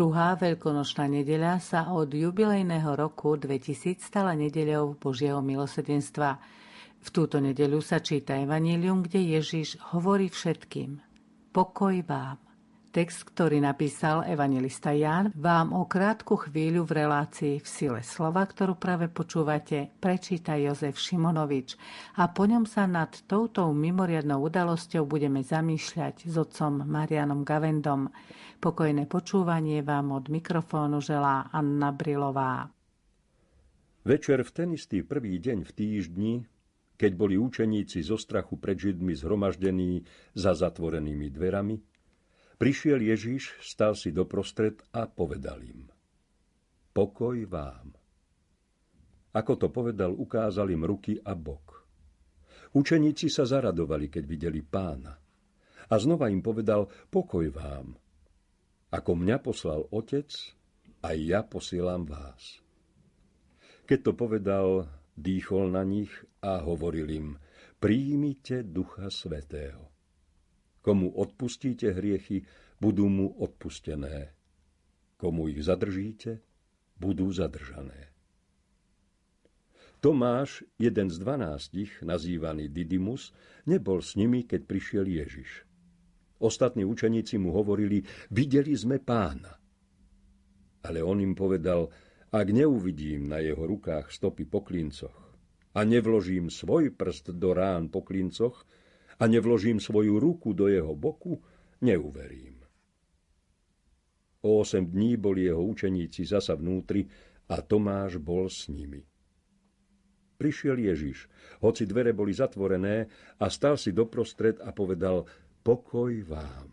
Druhá veľkonočná nedeľa sa od jubilejného roku 2000 stala nedeľou Božieho milosedenstva. V túto nedeľu sa číta Evangelium, kde Ježiš hovorí všetkým. Pokoj vám. Text, ktorý napísal evangelista Ján, vám o krátku chvíľu v relácii v sile slova, ktorú práve počúvate, prečíta Jozef Šimonovič a po ňom sa nad touto mimoriadnou udalosťou budeme zamýšľať s otcom Marianom Gavendom. Pokojné počúvanie vám od mikrofónu želá Anna Brilová. Večer v ten istý prvý deň v týždni, keď boli učeníci zo strachu pred Židmi zhromaždení za zatvorenými dverami, Prišiel Ježiš, stal si doprostred a povedal im. Pokoj vám. Ako to povedal, ukázal im ruky a bok. Učeníci sa zaradovali, keď videli pána. A znova im povedal, pokoj vám. Ako mňa poslal otec, aj ja posielam vás. Keď to povedal, dýchol na nich a hovoril im, príjmite Ducha Svetého. Komu odpustíte hriechy, budú mu odpustené. Komu ich zadržíte, budú zadržané. Tomáš, jeden z dvanástich, nazývaný Didymus, nebol s nimi, keď prišiel Ježiš. Ostatní učeníci mu hovorili, videli sme pána. Ale on im povedal, ak neuvidím na jeho rukách stopy po klincoch a nevložím svoj prst do rán po klincoch a nevložím svoju ruku do jeho boku, neuverím. O osem dní boli jeho učeníci zasa vnútri a Tomáš bol s nimi. Prišiel Ježiš, hoci dvere boli zatvorené a stal si doprostred a povedal pokoj vám.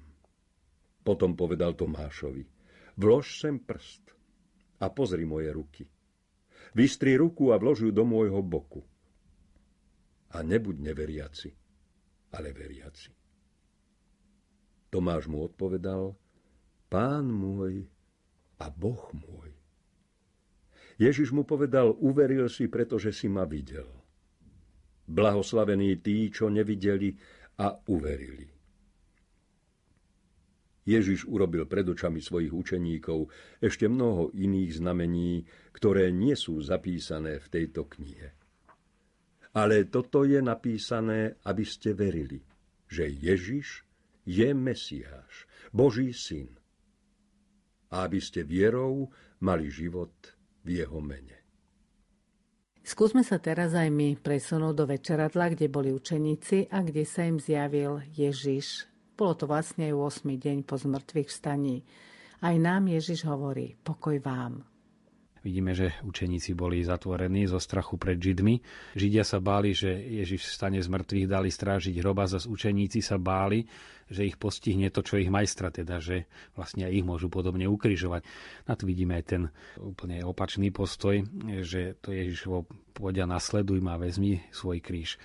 Potom povedal Tomášovi, vlož sem prst a pozri moje ruky. Vystri ruku a vlož ju do môjho boku. A nebuď neveriaci, ale veriaci. Tomáš mu odpovedal, Pán môj a Boh môj. Ježiš mu povedal, uveril si, pretože si ma videl. Blahoslavení tí, čo nevideli a uverili. Ježiš urobil pred očami svojich učeníkov ešte mnoho iných znamení, ktoré nie sú zapísané v tejto knihe. Ale toto je napísané, aby ste verili, že Ježiš je Mesiáš, Boží syn. A aby ste vierou mali život v jeho mene. Skúsme sa teraz aj my presunúť do večeradla, kde boli učeníci a kde sa im zjavil Ježiš. Bolo to vlastne 8. deň po zmrtvých vstaní. Aj nám Ježiš hovorí, pokoj vám. Vidíme, že učeníci boli zatvorení zo strachu pred Židmi. Židia sa báli, že Ježiš stane z mŕtvych, dali strážiť hroba, zas učeníci sa báli, že ich postihne to, čo ich majstra, teda, že vlastne ich môžu podobne ukrižovať. Na to vidíme aj ten úplne opačný postoj, že to Ježišovo poďa nasleduj ma, vezmi svoj kríž.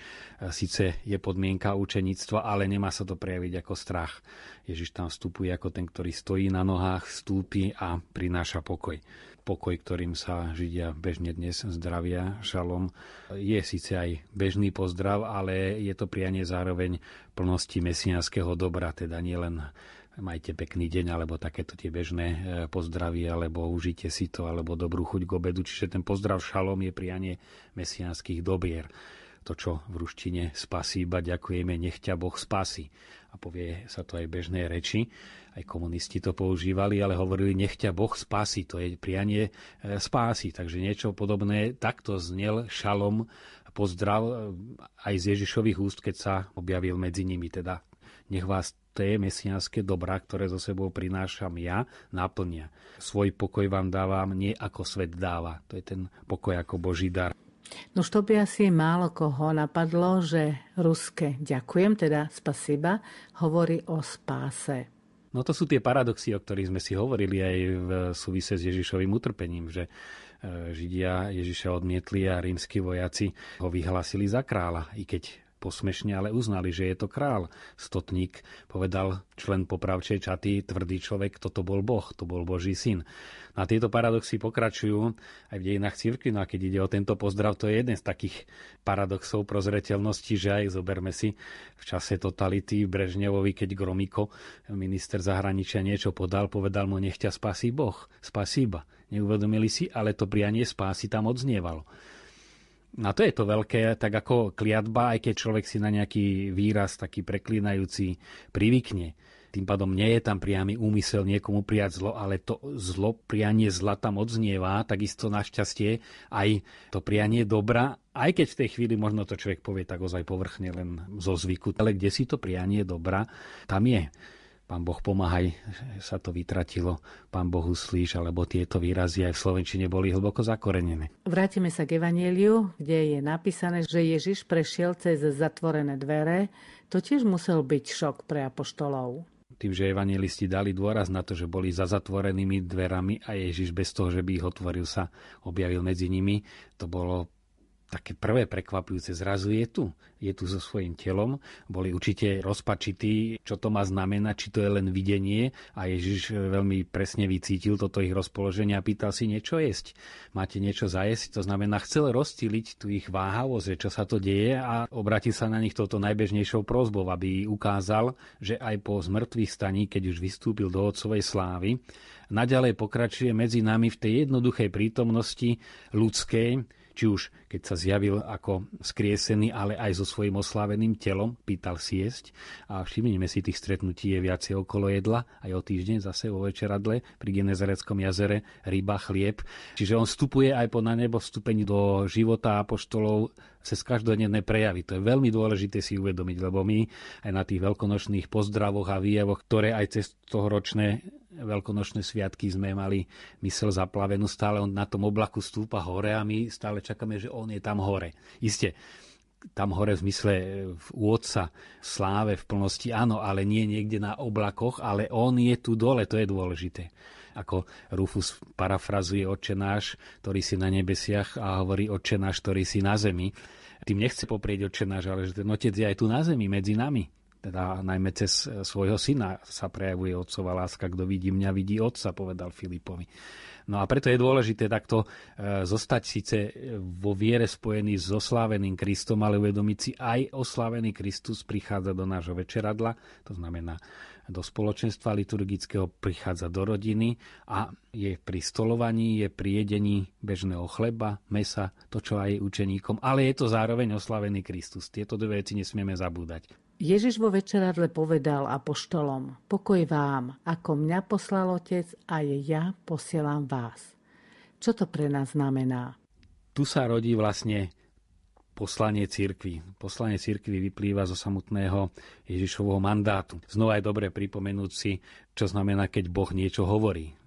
Sice je podmienka učeníctva, ale nemá sa to prejaviť ako strach. Ježiš tam vstupuje ako ten, ktorý stojí na nohách, stúpi a prináša pokoj pokoj, ktorým sa Židia bežne dnes zdravia, šalom, je síce aj bežný pozdrav, ale je to prianie zároveň plnosti mesiánskeho dobra, teda nielen majte pekný deň, alebo takéto tie bežné e, pozdravy, alebo užite si to, alebo dobrú chuť k obedu. Čiže ten pozdrav šalom je prianie mesiánskych dobier. To, čo v ruštine spasí, iba ďakujeme, nech ťa Boh spasí. A povie sa to aj bežnej reči aj komunisti to používali, ale hovorili, nech ťa Boh spási, to je prianie e, spásy. Takže niečo podobné, takto znel šalom pozdrav e, aj z Ježišových úst, keď sa objavil medzi nimi. Teda nech vás tie mesianské dobrá, ktoré zo sebou prinášam ja, naplnia. Svoj pokoj vám dávam, nie ako svet dáva. To je ten pokoj ako Boží dar. No to by asi málo koho napadlo, že ruské ďakujem, teda spasiba, hovorí o spáse. No to sú tie paradoxy, o ktorých sme si hovorili aj v súvise s Ježišovým utrpením, že e, Židia Ježiša odmietli a rímsky vojaci ho vyhlasili za kráľa, i keď posmešne, ale uznali, že je to král. Stotník povedal člen popravčej čaty, tvrdý človek, toto bol Boh, to bol Boží syn. A tieto paradoxy pokračujú aj v dejinách cirkvi. No a keď ide o tento pozdrav, to je jeden z takých paradoxov prozreteľnosti, že aj zoberme si v čase totality v Brežnevovi, keď Gromiko, minister zahraničia, niečo podal, povedal mu, nech ťa spasí Boh, spasíba. Neuvedomili si, ale to prianie spásy tam odznievalo. A to je to veľké, tak ako kliatba, aj keď človek si na nejaký výraz taký preklínajúci privykne. Tým pádom nie je tam priamy úmysel niekomu prijať zlo, ale to zlo, prianie zla tam odznieva, takisto našťastie aj to prianie dobra, aj keď v tej chvíli možno to človek povie tak ozaj povrchne len zo zvyku, ale kde si to prianie dobra, tam je. Pán Boh pomáhaj, sa to vytratilo, Pán Boh uslíš, alebo tieto výrazy aj v Slovenčine boli hlboko zakorenené. Vrátime sa k Evanieliu, kde je napísané, že Ježiš prešiel cez zatvorené dvere. To tiež musel byť šok pre apoštolov. Tým, že evangelisti dali dôraz na to, že boli za zatvorenými dverami a Ježiš bez toho, že by ich otvoril, sa objavil medzi nimi, to bolo také prvé prekvapujúce, zrazu je tu. Je tu so svojím telom. Boli určite rozpačití, čo to má znamenať, či to je len videnie. A Ježiš veľmi presne vycítil toto ich rozpoloženie a pýtal si niečo jesť. Máte niečo zajesť? To znamená, chcel rozstýliť tu ich váhavosť, čo sa to deje a obrátil sa na nich touto najbežnejšou prozbou, aby ukázal, že aj po zmrtvých staní, keď už vystúpil do otcovej slávy, naďalej pokračuje medzi nami v tej jednoduchej prítomnosti ľudskej, či už keď sa zjavil ako skriesený, ale aj so svojím osláveným telom, pýtal si jesť. A všimnime si, tých stretnutí je viacej okolo jedla, aj o týždeň zase vo večeradle pri Genezareckom jazere ryba, chlieb. Čiže on vstupuje aj po na nebo vstupení do života apoštolov cez každodenné prejavy. To je veľmi dôležité si uvedomiť, lebo my aj na tých veľkonočných pozdravoch a výjavoch, ktoré aj cez tohoročné veľkonočné sviatky sme mali mysel zaplavenú, stále on na tom oblaku stúpa hore a my stále čakáme, že on je tam hore. Isté, tam hore v zmysle v úvodca sláve v plnosti, áno, ale nie niekde na oblakoch, ale on je tu dole, to je dôležité. Ako Rufus parafrazuje Otče náš, ktorý si na nebesiach a hovorí Otče náš, ktorý si na zemi. Tým nechce poprieť Otče náš, ale že ten Otec je aj tu na zemi, medzi nami teda najmä cez svojho syna sa prejavuje otcová láska. Kto vidí mňa, vidí otca, povedal Filipovi. No a preto je dôležité takto e, zostať síce vo viere spojený s osláveným Kristom, ale uvedomiť si aj oslávený Kristus prichádza do nášho večeradla, to znamená do spoločenstva liturgického, prichádza do rodiny a je pri stolovaní, je pri jedení bežného chleba, mesa, to čo aj učeníkom, ale je to zároveň oslavený Kristus. Tieto dve veci nesmieme zabúdať. Ježiš vo večeradle povedal apoštolom, pokoj vám, ako mňa poslal Otec, aj ja posielam vás. Čo to pre nás znamená? Tu sa rodí vlastne poslanie cirkvi. Poslanie cirkvi vyplýva zo samotného Ježišovho mandátu. Znova je dobre pripomenúť si, čo znamená, keď Boh niečo hovorí.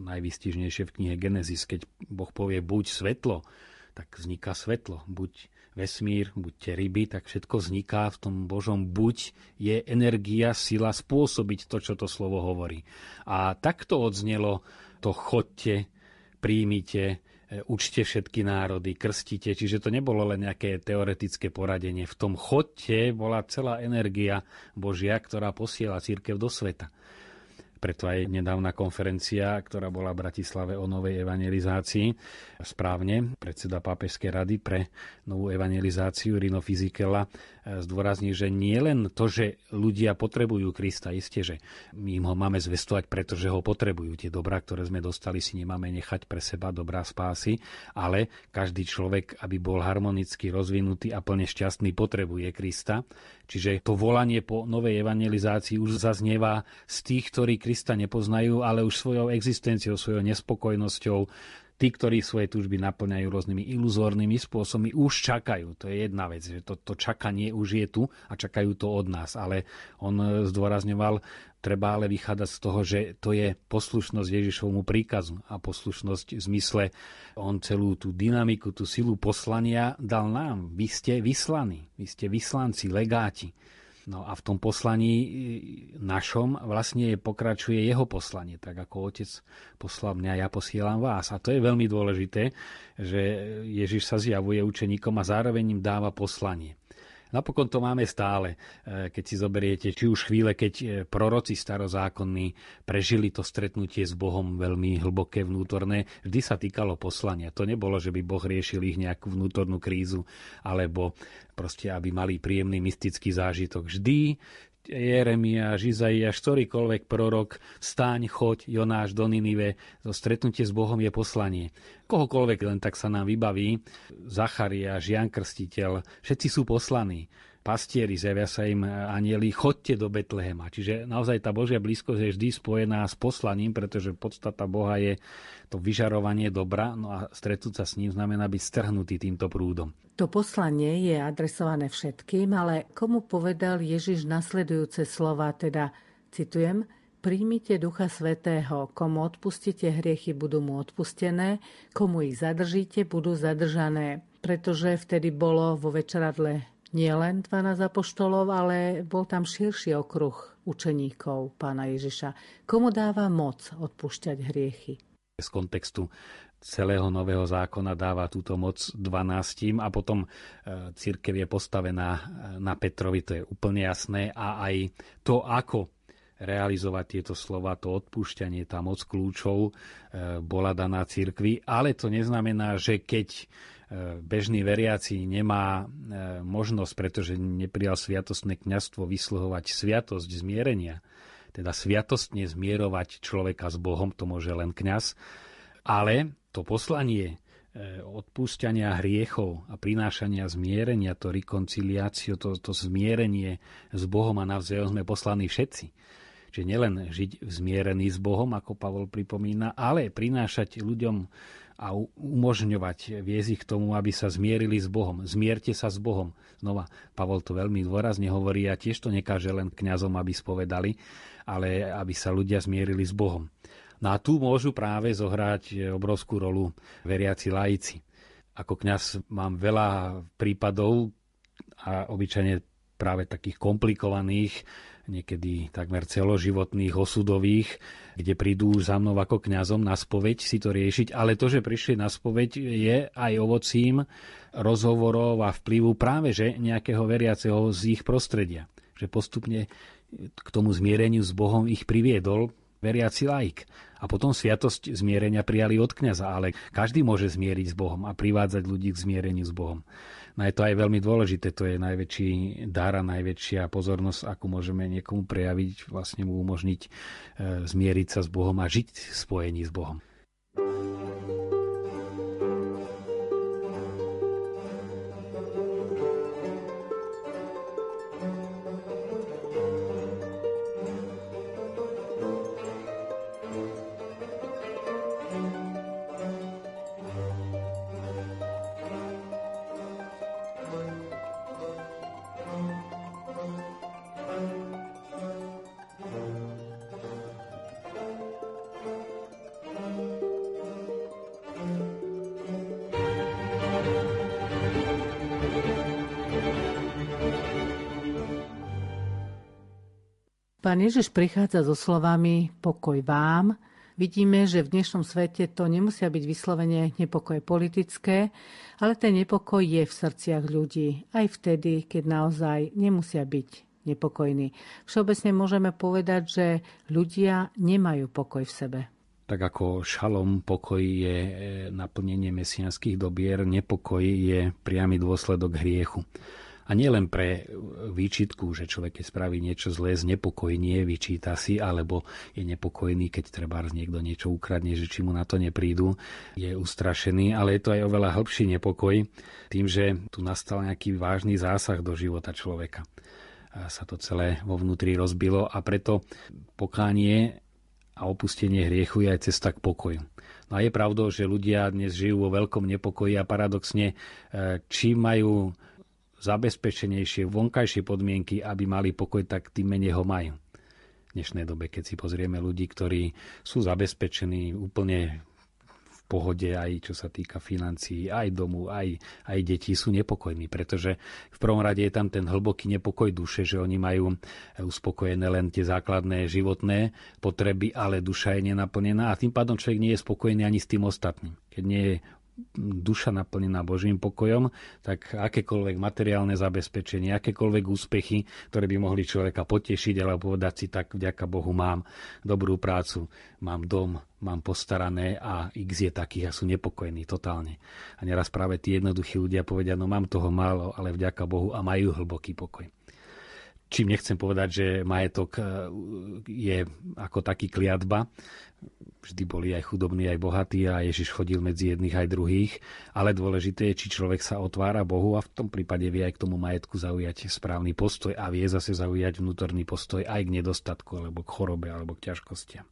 Najvystižnejšie v knihe Genesis, keď Boh povie buď svetlo, tak vzniká svetlo. Buď vesmír, buďte ryby, tak všetko vzniká v tom Božom buď je energia, sila spôsobiť to, čo to slovo hovorí. A takto odznelo to chodte, príjmite, učte všetky národy, krstite, čiže to nebolo len nejaké teoretické poradenie. V tom chodte bola celá energia Božia, ktorá posiela církev do sveta. Preto aj nedávna konferencia, ktorá bola v Bratislave o novej evangelizácii, správne predseda Pápežskej rady pre novú evangelizáciu Rino Fizikela zdôrazní, že nie len to, že ľudia potrebujú Krista, isté, že my im ho máme zvestovať, pretože ho potrebujú. Tie dobrá, ktoré sme dostali, si nemáme nechať pre seba dobrá spásy, ale každý človek, aby bol harmonicky rozvinutý a plne šťastný, potrebuje Krista. Čiže to volanie po novej evangelizácii už zaznieva z tých, ktorí Krista nepoznajú, ale už svojou existenciou, svojou nespokojnosťou, tí, ktorí svoje túžby naplňajú rôznymi iluzórnymi spôsobmi, už čakajú. To je jedna vec, že to, to čakanie už je tu a čakajú to od nás. Ale on zdôrazňoval, treba ale vychádzať z toho, že to je poslušnosť Ježišovmu príkazu a poslušnosť v zmysle, on celú tú dynamiku, tú silu poslania dal nám. Vy ste vyslaní, vy ste vyslanci, legáti. No a v tom poslaní e, našom vlastne pokračuje jeho poslanie, tak ako otec poslal mňa, ja posielam vás. A to je veľmi dôležité, že Ježiš sa zjavuje učeníkom a zároveň im dáva poslanie. Napokon to máme stále, e, keď si zoberiete, či už chvíle, keď e, proroci starozákonní prežili to stretnutie s Bohom veľmi hlboké vnútorné, vždy sa týkalo poslania. To nebolo, že by Boh riešil ich nejakú vnútornú krízu, alebo proste, aby mali príjemný mystický zážitok. Vždy Jeremiáš, Izaiáš, ktorýkoľvek prorok, stáň, choď, Jonáš do Ninive, to stretnutie s Bohom je poslanie. Kohokoľvek len tak sa nám vybaví, Zachariáš, Jan Krstiteľ, všetci sú poslaní pastieri, zjavia sa im anieli, chodte do Betlehema. Čiže naozaj tá Božia blízkosť je vždy spojená s poslaním, pretože podstata Boha je to vyžarovanie dobra, no a stretnúť sa s ním znamená byť strhnutý týmto prúdom. To poslanie je adresované všetkým, ale komu povedal Ježiš nasledujúce slova, teda citujem, Príjmite Ducha Svetého, komu odpustíte hriechy, budú mu odpustené, komu ich zadržíte, budú zadržané. Pretože vtedy bolo vo večeradle nie len 12 apoštolov, ale bol tam širší okruh učeníkov pána Ježiša. Komu dáva moc odpúšťať hriechy? Z kontextu celého nového zákona dáva túto moc 12 a potom e, církev je postavená e, na Petrovi, to je úplne jasné a aj to, ako realizovať tieto slova, to odpúšťanie, tá moc kľúčov e, bola daná církvi, ale to neznamená, že keď bežný veriaci nemá e, možnosť, pretože neprijal sviatostné kňazstvo, vysluhovať sviatosť zmierenia, teda sviatostne zmierovať človeka s Bohom, to môže len kňaz, ale to poslanie e, odpúšťania hriechov a prinášania zmierenia, to rikonciliáciu, to, to zmierenie s Bohom a navzájom sme poslaní všetci. Čiže nielen žiť zmierený s Bohom, ako Pavol pripomína, ale prinášať ľuďom a umožňovať, viesť ich k tomu, aby sa zmierili s Bohom. Zmierte sa s Bohom. Znova, Pavol to veľmi dôrazne hovorí a tiež to nekáže len kňazom, aby spovedali, ale aby sa ľudia zmierili s Bohom. No a tu môžu práve zohrať obrovskú rolu veriaci laici. Ako kňaz mám veľa prípadov a obyčajne práve takých komplikovaných, niekedy takmer celoživotných, osudových, kde prídu za mnou ako kňazom na spoveď si to riešiť, ale to, že prišli na spoveď, je aj ovocím rozhovorov a vplyvu práve že nejakého veriaceho z ich prostredia. Že postupne k tomu zmiereniu s Bohom ich priviedol veriaci laik. A potom sviatosť zmierenia prijali od kňaza, ale každý môže zmieriť s Bohom a privádzať ľudí k zmiereniu s Bohom. No je to aj veľmi dôležité, to je najväčší dar a najväčšia pozornosť, akú môžeme niekomu prejaviť, vlastne mu umožniť e, zmieriť sa s Bohom a žiť v spojení s Bohom. Pán Ježiš prichádza so slovami pokoj vám. Vidíme, že v dnešnom svete to nemusia byť vyslovene nepokoje politické, ale ten nepokoj je v srdciach ľudí, aj vtedy, keď naozaj nemusia byť nepokojní. Všeobecne môžeme povedať, že ľudia nemajú pokoj v sebe. Tak ako šalom pokoj je e, naplnenie mesianských dobier, nepokoj je priamy dôsledok hriechu. A nielen pre výčitku, že človek keď spraví niečo zlé, znepokojenie, vyčíta si, alebo je nepokojný, keď treba niekto niečo ukradne, že či mu na to neprídu, je ustrašený, ale je to aj oveľa hĺbší nepokoj tým, že tu nastal nejaký vážny zásah do života človeka. A sa to celé vo vnútri rozbilo a preto pokánie a opustenie hriechu je aj cesta k pokoju. No a je pravdou, že ľudia dnes žijú vo veľkom nepokoji a paradoxne, e, či majú zabezpečenejšie vonkajšie podmienky, aby mali pokoj, tak tým menej ho majú. V dnešnej dobe, keď si pozrieme ľudí, ktorí sú zabezpečení úplne v pohode, aj čo sa týka financií, aj domu, aj, aj detí, sú nepokojní, pretože v prvom rade je tam ten hlboký nepokoj duše, že oni majú uspokojené len tie základné životné potreby, ale duša je nenaplnená a tým pádom človek nie je spokojný ani s tým ostatným. Keď nie je duša naplnená Božím pokojom, tak akékoľvek materiálne zabezpečenie, akékoľvek úspechy, ktoré by mohli človeka potešiť alebo povedať si, tak vďaka Bohu mám dobrú prácu, mám dom, mám postarané a x je takých a sú nepokojní totálne. A neraz práve tí jednoduchí ľudia povedia, no mám toho málo, ale vďaka Bohu a majú hlboký pokoj. Čím nechcem povedať, že majetok e, je ako taký kliatba. Vždy boli aj chudobní, aj bohatí a Ježiš chodil medzi jedných aj druhých. Ale dôležité je, či človek sa otvára Bohu a v tom prípade vie aj k tomu majetku zaujať správny postoj a vie zase zaujať vnútorný postoj aj k nedostatku, alebo k chorobe, alebo k ťažkostiam.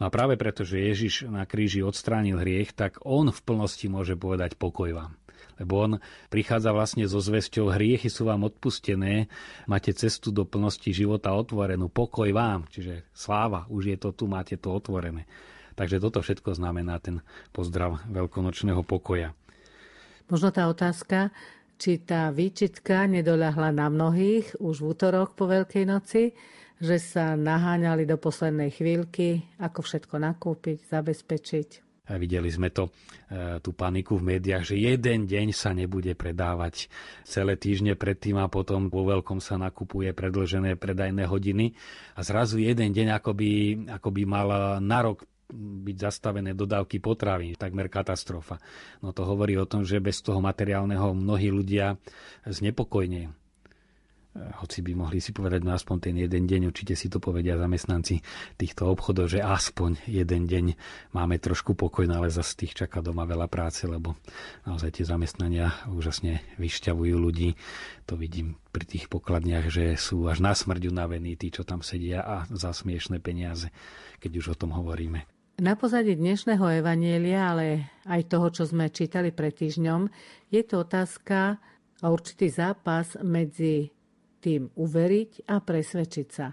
No a práve preto, že Ježiš na kríži odstránil hriech, tak on v plnosti môže povedať pokoj vám lebo on prichádza vlastne so zväzťou hriechy sú vám odpustené, máte cestu do plnosti života otvorenú, pokoj vám, čiže sláva, už je to tu, máte to otvorené. Takže toto všetko znamená ten pozdrav veľkonočného pokoja. Možno tá otázka, či tá výčitka nedoľahla na mnohých už v útorok po Veľkej noci, že sa naháňali do poslednej chvíľky, ako všetko nakúpiť, zabezpečiť. Videli sme to, e, tú paniku v médiách, že jeden deň sa nebude predávať. Celé týždne predtým a potom vo veľkom sa nakupuje predlžené predajné hodiny a zrazu jeden deň akoby, akoby mal na rok byť zastavené dodávky potravín, takmer katastrofa. No to hovorí o tom, že bez toho materiálneho mnohí ľudia znepokojne hoci by mohli si povedať, no aspoň ten jeden deň, určite si to povedia zamestnanci týchto obchodov, že aspoň jeden deň máme trošku pokoj, no ale zase tých čaká doma veľa práce, lebo naozaj tie zamestnania úžasne vyšťavujú ľudí. To vidím pri tých pokladniach, že sú až na smrť unavení tí, čo tam sedia a za smiešné peniaze, keď už o tom hovoríme. Na pozadí dnešného evanielia, ale aj toho, čo sme čítali pred týždňom, je to otázka a určitý zápas medzi tým uveriť a presvedčiť sa.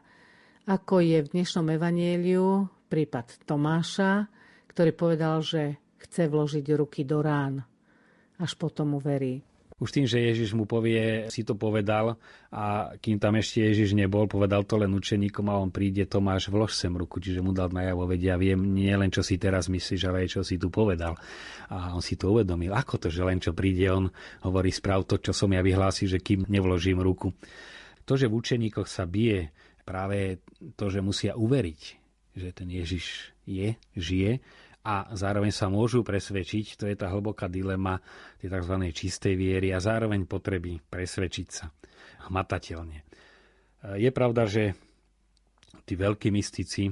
Ako je v dnešnom evanieliu prípad Tomáša, ktorý povedal, že chce vložiť ruky do rán, až potom uverí. Už tým, že Ježiš mu povie, si to povedal a kým tam ešte Ježiš nebol, povedal to len učeníkom a on príde, Tomáš, vlož sem ruku, čiže mu dal najavo, vedia, viem nie len, čo si teraz myslíš, ale aj čo si tu povedal. A on si to uvedomil. Ako to, že len čo príde, on hovorí správ to, čo som ja vyhlásil, že kým nevložím ruku. To, že v učeníkoch sa bije práve to, že musia uveriť, že ten Ježiš je, žije a zároveň sa môžu presvedčiť, to je tá hlboká dilema tej tzv. čistej viery a zároveň potreby presvedčiť sa hmatateľne. Je pravda, že tí veľkí mystici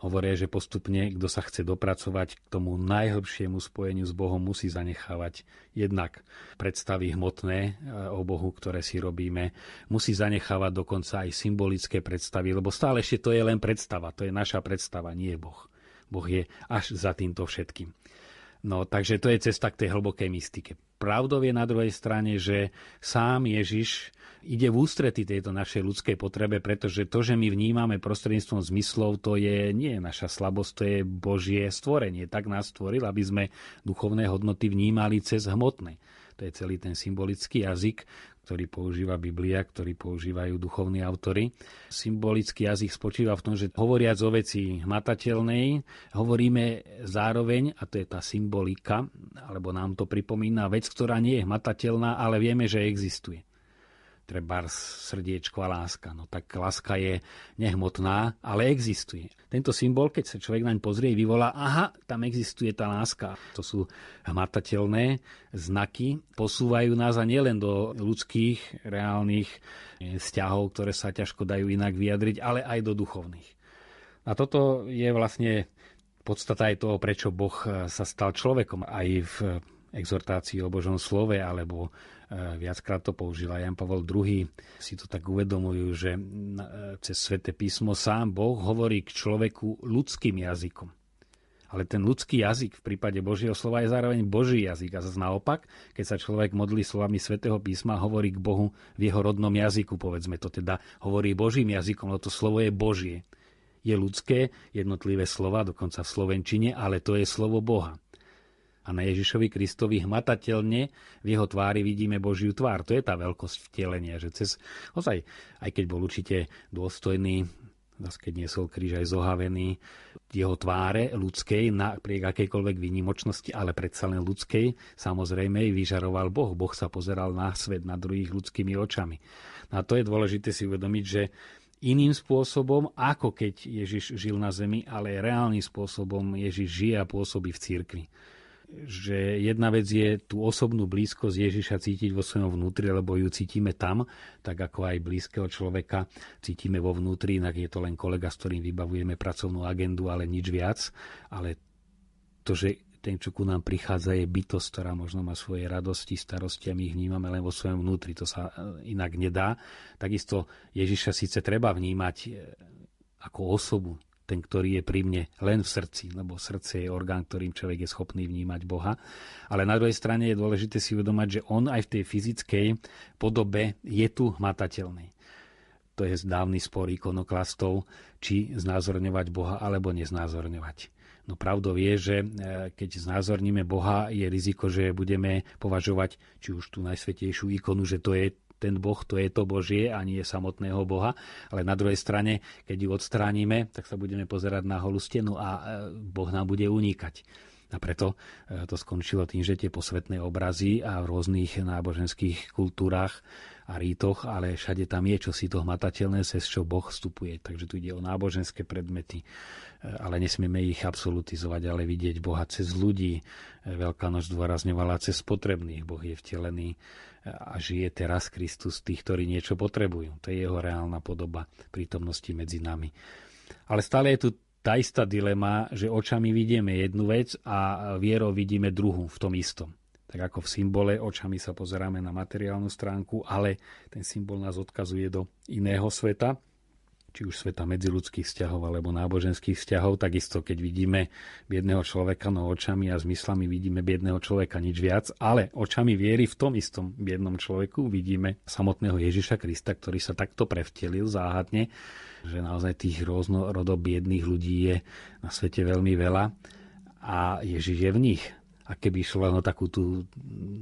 Hovoria, že postupne, kto sa chce dopracovať k tomu najhlbšiemu spojeniu s Bohom, musí zanechávať jednak predstavy hmotné e, o Bohu, ktoré si robíme, musí zanechávať dokonca aj symbolické predstavy, lebo stále ešte to je len predstava, to je naša predstava, nie Boh. Boh je až za týmto všetkým. No, takže to je cesta k tej hlbokej mystike. Pravdou je na druhej strane, že sám Ježiš ide v ústrety tejto našej ľudskej potrebe, pretože to, že my vnímame prostredníctvom zmyslov, to je nie naša slabosť, to je Božie stvorenie. Tak nás stvoril, aby sme duchovné hodnoty vnímali cez hmotné. To je celý ten symbolický jazyk, ktorý používa Biblia, ktorý používajú duchovní autory. Symbolický jazyk spočíva v tom, že hovoriac o veci hmatateľnej, hovoríme zároveň, a to je tá symbolika, alebo nám to pripomína vec, ktorá nie je hmatateľná, ale vieme, že existuje treba srdiečko a láska. No tak láska je nehmotná, ale existuje. Tento symbol, keď sa človek naň pozrie, vyvolá, aha, tam existuje tá láska. To sú hmatateľné znaky, posúvajú nás a nielen do ľudských, reálnych eh, vzťahov, ktoré sa ťažko dajú inak vyjadriť, ale aj do duchovných. A toto je vlastne podstata aj toho, prečo Boh eh, sa stal človekom aj v exhortácii o Božom slove alebo Eh, viackrát to použila Jan Pavel II, si to tak uvedomujú, že eh, cez Svete písmo sám Boh hovorí k človeku ľudským jazykom. Ale ten ľudský jazyk v prípade Božieho slova je zároveň Boží jazyk. A zase naopak, keď sa človek modlí slovami Svetého písma, hovorí k Bohu v jeho rodnom jazyku, povedzme to teda, hovorí Božím jazykom, lebo to slovo je Božie. Je ľudské, jednotlivé slova, dokonca v Slovenčine, ale to je slovo Boha a na Ježišovi Kristovi hmatateľne v jeho tvári vidíme Božiu tvár. To je tá veľkosť vtelenia, že cez, ozaj, aj keď bol určite dôstojný keď niesol kríž aj zohavený, jeho tváre ľudskej, napriek akejkoľvek výnimočnosti, ale predsa len ľudskej, samozrejme vyžaroval Boh. Boh sa pozeral na svet, na druhých ľudskými očami. A to je dôležité si uvedomiť, že iným spôsobom, ako keď Ježiš žil na zemi, ale reálnym spôsobom Ježiš žije a pôsobí v cirkvi. Že jedna vec je tú osobnú blízkosť Ježiša cítiť vo svojom vnútri, lebo ju cítime tam, tak ako aj blízkeho človeka cítime vo vnútri, inak je to len kolega, s ktorým vybavujeme pracovnú agendu, ale nič viac. Ale to, že ten, čo ku nám prichádza, je bytosť, ktorá možno má svoje radosti, starosti a my ich vnímame len vo svojom vnútri. To sa e, inak nedá. Takisto Ježiša síce treba vnímať e, ako osobu, ten, ktorý je pri mne len v srdci, lebo srdce je orgán, ktorým človek je schopný vnímať Boha. Ale na druhej strane je dôležité si uvedomať, že on aj v tej fyzickej podobe je tu hmatateľný. To je dávny spor ikonoklastov, či znázorňovať Boha alebo neznázorňovať. No pravdou je, že e, keď znázorníme Boha, je riziko, že budeme považovať či už tú najsvetejšiu ikonu, že to je ten Boh, to je to Božie a nie samotného Boha. Ale na druhej strane, keď ju odstránime, tak sa budeme pozerať na holú stenu a e, Boh nám bude unikať. A preto e, to skončilo tým, že tie posvetné obrazy a v rôznych náboženských kultúrach a rítoch, ale všade tam je čosi to hmatateľné, cez čo Boh vstupuje. Takže tu ide o náboženské predmety, ale nesmieme ich absolutizovať, ale vidieť Boha cez ľudí. Veľká noc dôrazňovala cez potrebných. Boh je vtelený a žije teraz Kristus tých, ktorí niečo potrebujú. To je jeho reálna podoba prítomnosti medzi nami. Ale stále je tu tá istá dilema, že očami vidíme jednu vec a vierou vidíme druhú v tom istom. Tak ako v symbole, očami sa pozeráme na materiálnu stránku, ale ten symbol nás odkazuje do iného sveta, či už sveta medziludských vzťahov alebo náboženských vzťahov, takisto keď vidíme biedného človeka, no očami a zmyslami vidíme biedného človeka nič viac, ale očami viery v tom istom biednom človeku vidíme samotného Ježiša Krista, ktorý sa takto prevtelil záhadne, že naozaj tých rôznorodov biedných ľudí je na svete veľmi veľa a Ježiš je v nich. A keby išlo o takú tú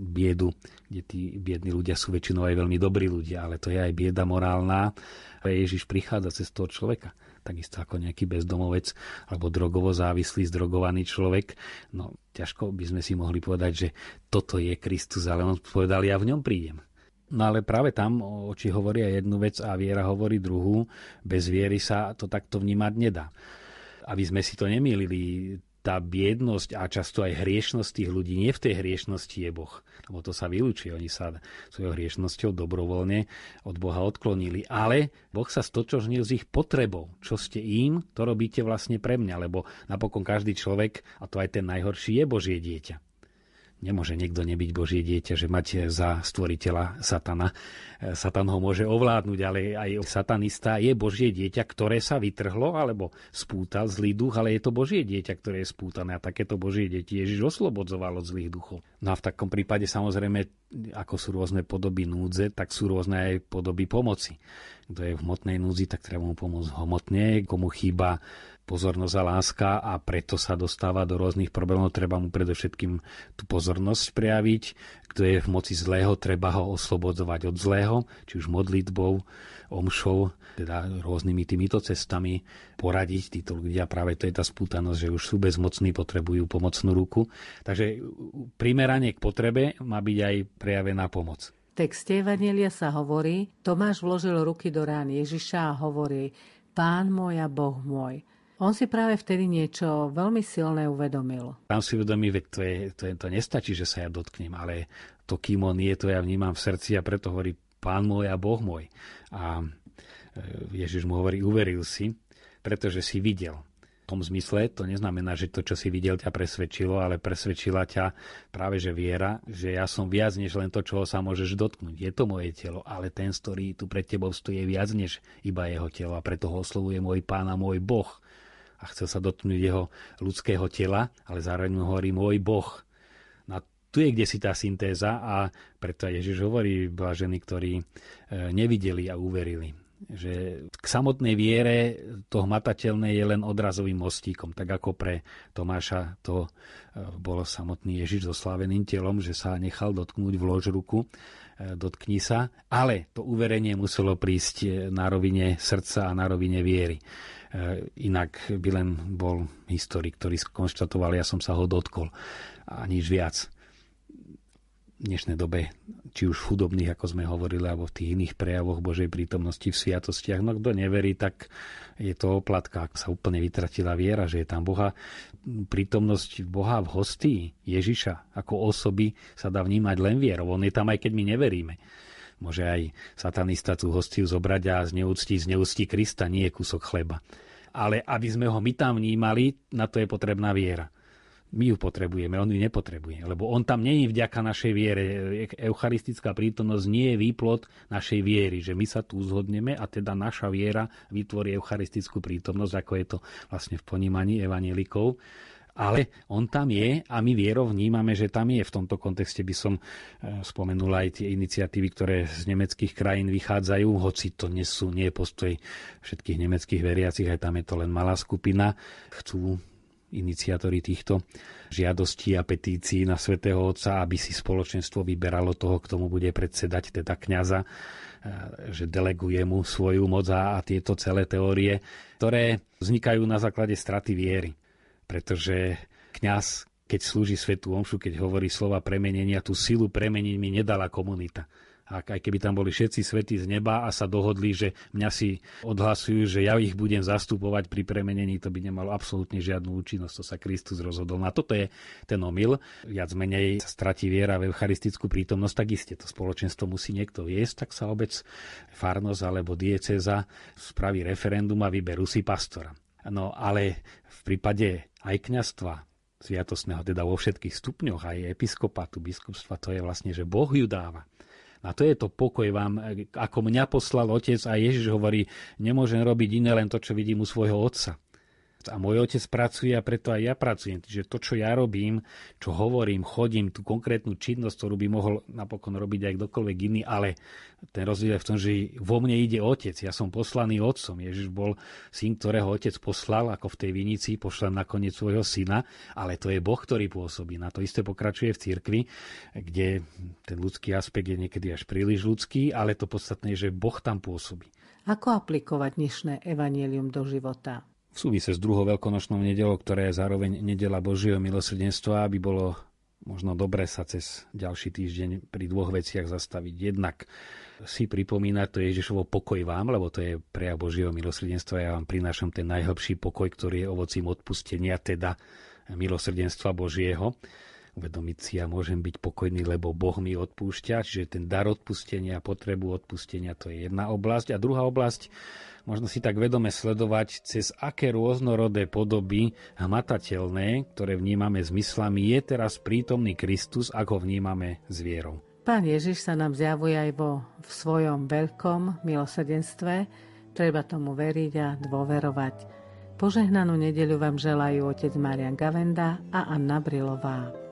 biedu, kde tí biední ľudia sú väčšinou aj veľmi dobrí ľudia, ale to je aj bieda morálna, Ježiš prichádza cez toho človeka takisto ako nejaký bezdomovec alebo drogovo závislý, zdrogovaný človek. No, ťažko by sme si mohli povedať, že toto je Kristus, ale on povedal, ja v ňom prídem. No ale práve tam oči hovoria jednu vec a viera hovorí druhú. Bez viery sa to takto vnímať nedá. Aby sme si to nemýlili, tá biednosť a často aj hriešnosť tých ľudí, nie v tej hriešnosti je Boh, lebo to sa vylúči, oni sa svojou hriešnosťou dobrovoľne od Boha odklonili, ale Boh sa stočožnil s ich potrebou. Čo ste im, to robíte vlastne pre mňa, lebo napokon každý človek, a to aj ten najhorší, je Božie dieťa. Nemôže niekto nebyť Božie dieťa, že mať za stvoriteľa satana. Satan ho môže ovládnuť, ale aj satanista je Božie dieťa, ktoré sa vytrhlo alebo spútal zlý duch, ale je to Božie dieťa, ktoré je spútané a takéto Božie deti Ježiš oslobodzovalo od zlých duchov. No a v takom prípade samozrejme, ako sú rôzne podoby núdze, tak sú rôzne aj podoby pomoci. Kto je v hmotnej núdzi, tak treba mu pomôcť hmotne, komu chýba pozornosť a láska a preto sa dostáva do rôznych problémov. Treba mu predovšetkým tú pozornosť prejaviť. Kto je v moci zlého, treba ho oslobodzovať od zlého, či už modlitbou, omšou, teda rôznymi týmito cestami poradiť títo ľudia. Práve to je tá spútanosť, že už sú bezmocní, potrebujú pomocnú ruku. Takže primeranie k potrebe má byť aj prejavená pomoc. Texte Evangelia sa hovorí, Tomáš vložil ruky do rán Ježiša a hovorí, Pán môj a Boh môj. On si práve vtedy niečo veľmi silné uvedomil. Tam si uvedomí, že to, je, to, je, to nestačí, že sa ja dotknem, ale to, kým on je, to ja vnímam v srdci a preto hovorí Pán môj a Boh môj. A e, Ježiš mu hovorí, uveril si, pretože si videl. Tom zmysle to neznamená, že to, čo si videl, ťa presvedčilo, ale presvedčila ťa práve, že viera, že ja som viac než len to, čoho sa môžeš dotknúť. Je to moje telo, ale ten, ktorý tu pred tebou stojí, viac než iba jeho telo a preto ho oslovuje môj pán a môj Boh a chcel sa dotknúť jeho ľudského tela, ale zároveň mu hovorí môj Boh. No a tu je kde si tá syntéza a preto Ježiš hovorí blažení, ktorí e, nevideli a uverili. Že k samotnej viere to hmatateľné je len odrazovým mostíkom, tak ako pre Tomáša to e, bolo samotný Ježiš so sláveným telom, že sa nechal dotknúť v lož ruku, e, dotkni sa, ale to uverenie muselo prísť e, na rovine srdca a na rovine viery. Inak by len bol historik, ktorý skonštatoval, ja som sa ho dotkol a nič viac dnešnej dobe, či už v chudobných, ako sme hovorili, alebo v tých iných prejavoch Božej prítomnosti v sviatostiach. No kto neverí, tak je to oplatka, ak sa úplne vytratila viera, že je tam Boha. Prítomnosť Boha v hostí Ježiša ako osoby sa dá vnímať len vierou. On je tam aj keď my neveríme. Môže aj satanista tú hostiu zobrať a zneúcti, zneúcti Krista, nie je kúsok chleba. Ale aby sme ho my tam vnímali, na to je potrebná viera. My ju potrebujeme, on ju nepotrebuje, lebo on tam je vďaka našej viere. Eucharistická prítomnosť nie je výplod našej viery, že my sa tu zhodneme a teda naša viera vytvorí eucharistickú prítomnosť, ako je to vlastne v ponímaní evanielikov. Ale on tam je a my vierou vnímame, že tam je. V tomto kontexte by som e, spomenul aj tie iniciatívy, ktoré z nemeckých krajín vychádzajú, hoci to nie, sú, nie je postoj všetkých nemeckých veriacich, aj tam je to len malá skupina. Chcú iniciátori týchto žiadostí a petícií na svätého Otca, aby si spoločenstvo vyberalo toho, k tomu bude predsedať, teda kňaza, že deleguje mu svoju moc a tieto celé teórie, ktoré vznikajú na základe straty viery. Pretože kňaz, keď slúži svetú omšu, keď hovorí slova premenenia, tú silu premeniť mi nedala komunita ak aj keby tam boli všetci svety z neba a sa dohodli, že mňa si odhlasujú, že ja ich budem zastupovať pri premenení, to by nemalo absolútne žiadnu účinnosť. To sa Kristus rozhodol. A toto je ten omyl. Viac menej sa stratí viera v eucharistickú prítomnosť, tak iste to spoločenstvo musí niekto viesť, tak sa obec, farnosť alebo dieceza spraví referendum a vyberú si pastora. No ale v prípade aj kňastva, sviatosného, teda vo všetkých stupňoch, aj episkopatu, biskupstva, to je vlastne, že Boh ju dáva. A to je to pokoj vám, ako mňa poslal otec a Ježiš hovorí, nemôžem robiť iné len to, čo vidím u svojho otca a môj otec pracuje a preto aj ja pracujem. Čiže to, čo ja robím, čo hovorím, chodím, tú konkrétnu činnosť, ktorú by mohol napokon robiť aj kdokoľvek iný, ale ten rozdiel je v tom, že vo mne ide otec. Ja som poslaný otcom. Ježiš bol syn, ktorého otec poslal, ako v tej vinici, pošlem nakoniec svojho syna, ale to je Boh, ktorý pôsobí. Na to isté pokračuje v cirkvi, kde ten ľudský aspekt je niekedy až príliš ľudský, ale to podstatné je, že Boh tam pôsobí. Ako aplikovať dnešné evanelium do života? V súvise s druhou veľkonočnou nedelou, ktorá je zároveň nedela Božieho milosrdenstva, aby bolo možno dobre sa cez ďalší týždeň pri dvoch veciach zastaviť. Jednak si pripomínať to Ježišovo pokoj vám, lebo to je prejav Božieho milosrdenstva. Ja vám prinášam ten najhlbší pokoj, ktorý je ovocím odpustenia, teda milosrdenstva Božieho. Uvedomiť si, ja môžem byť pokojný, lebo Boh mi odpúšťa, čiže ten dar odpustenia, potrebu odpustenia, to je jedna oblasť. A druhá oblasť, možno si tak vedome sledovať, cez aké rôznorodé podoby hmatateľné, ktoré vnímame zmyslami, je teraz prítomný Kristus, ako vnímame s vierou. Pán Ježiš sa nám zjavuje aj vo v svojom veľkom milosedenstve. Treba tomu veriť a dôverovať. Požehnanú nedeľu vám želajú otec Marian Gavenda a Anna Brilová.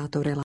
táto relácia.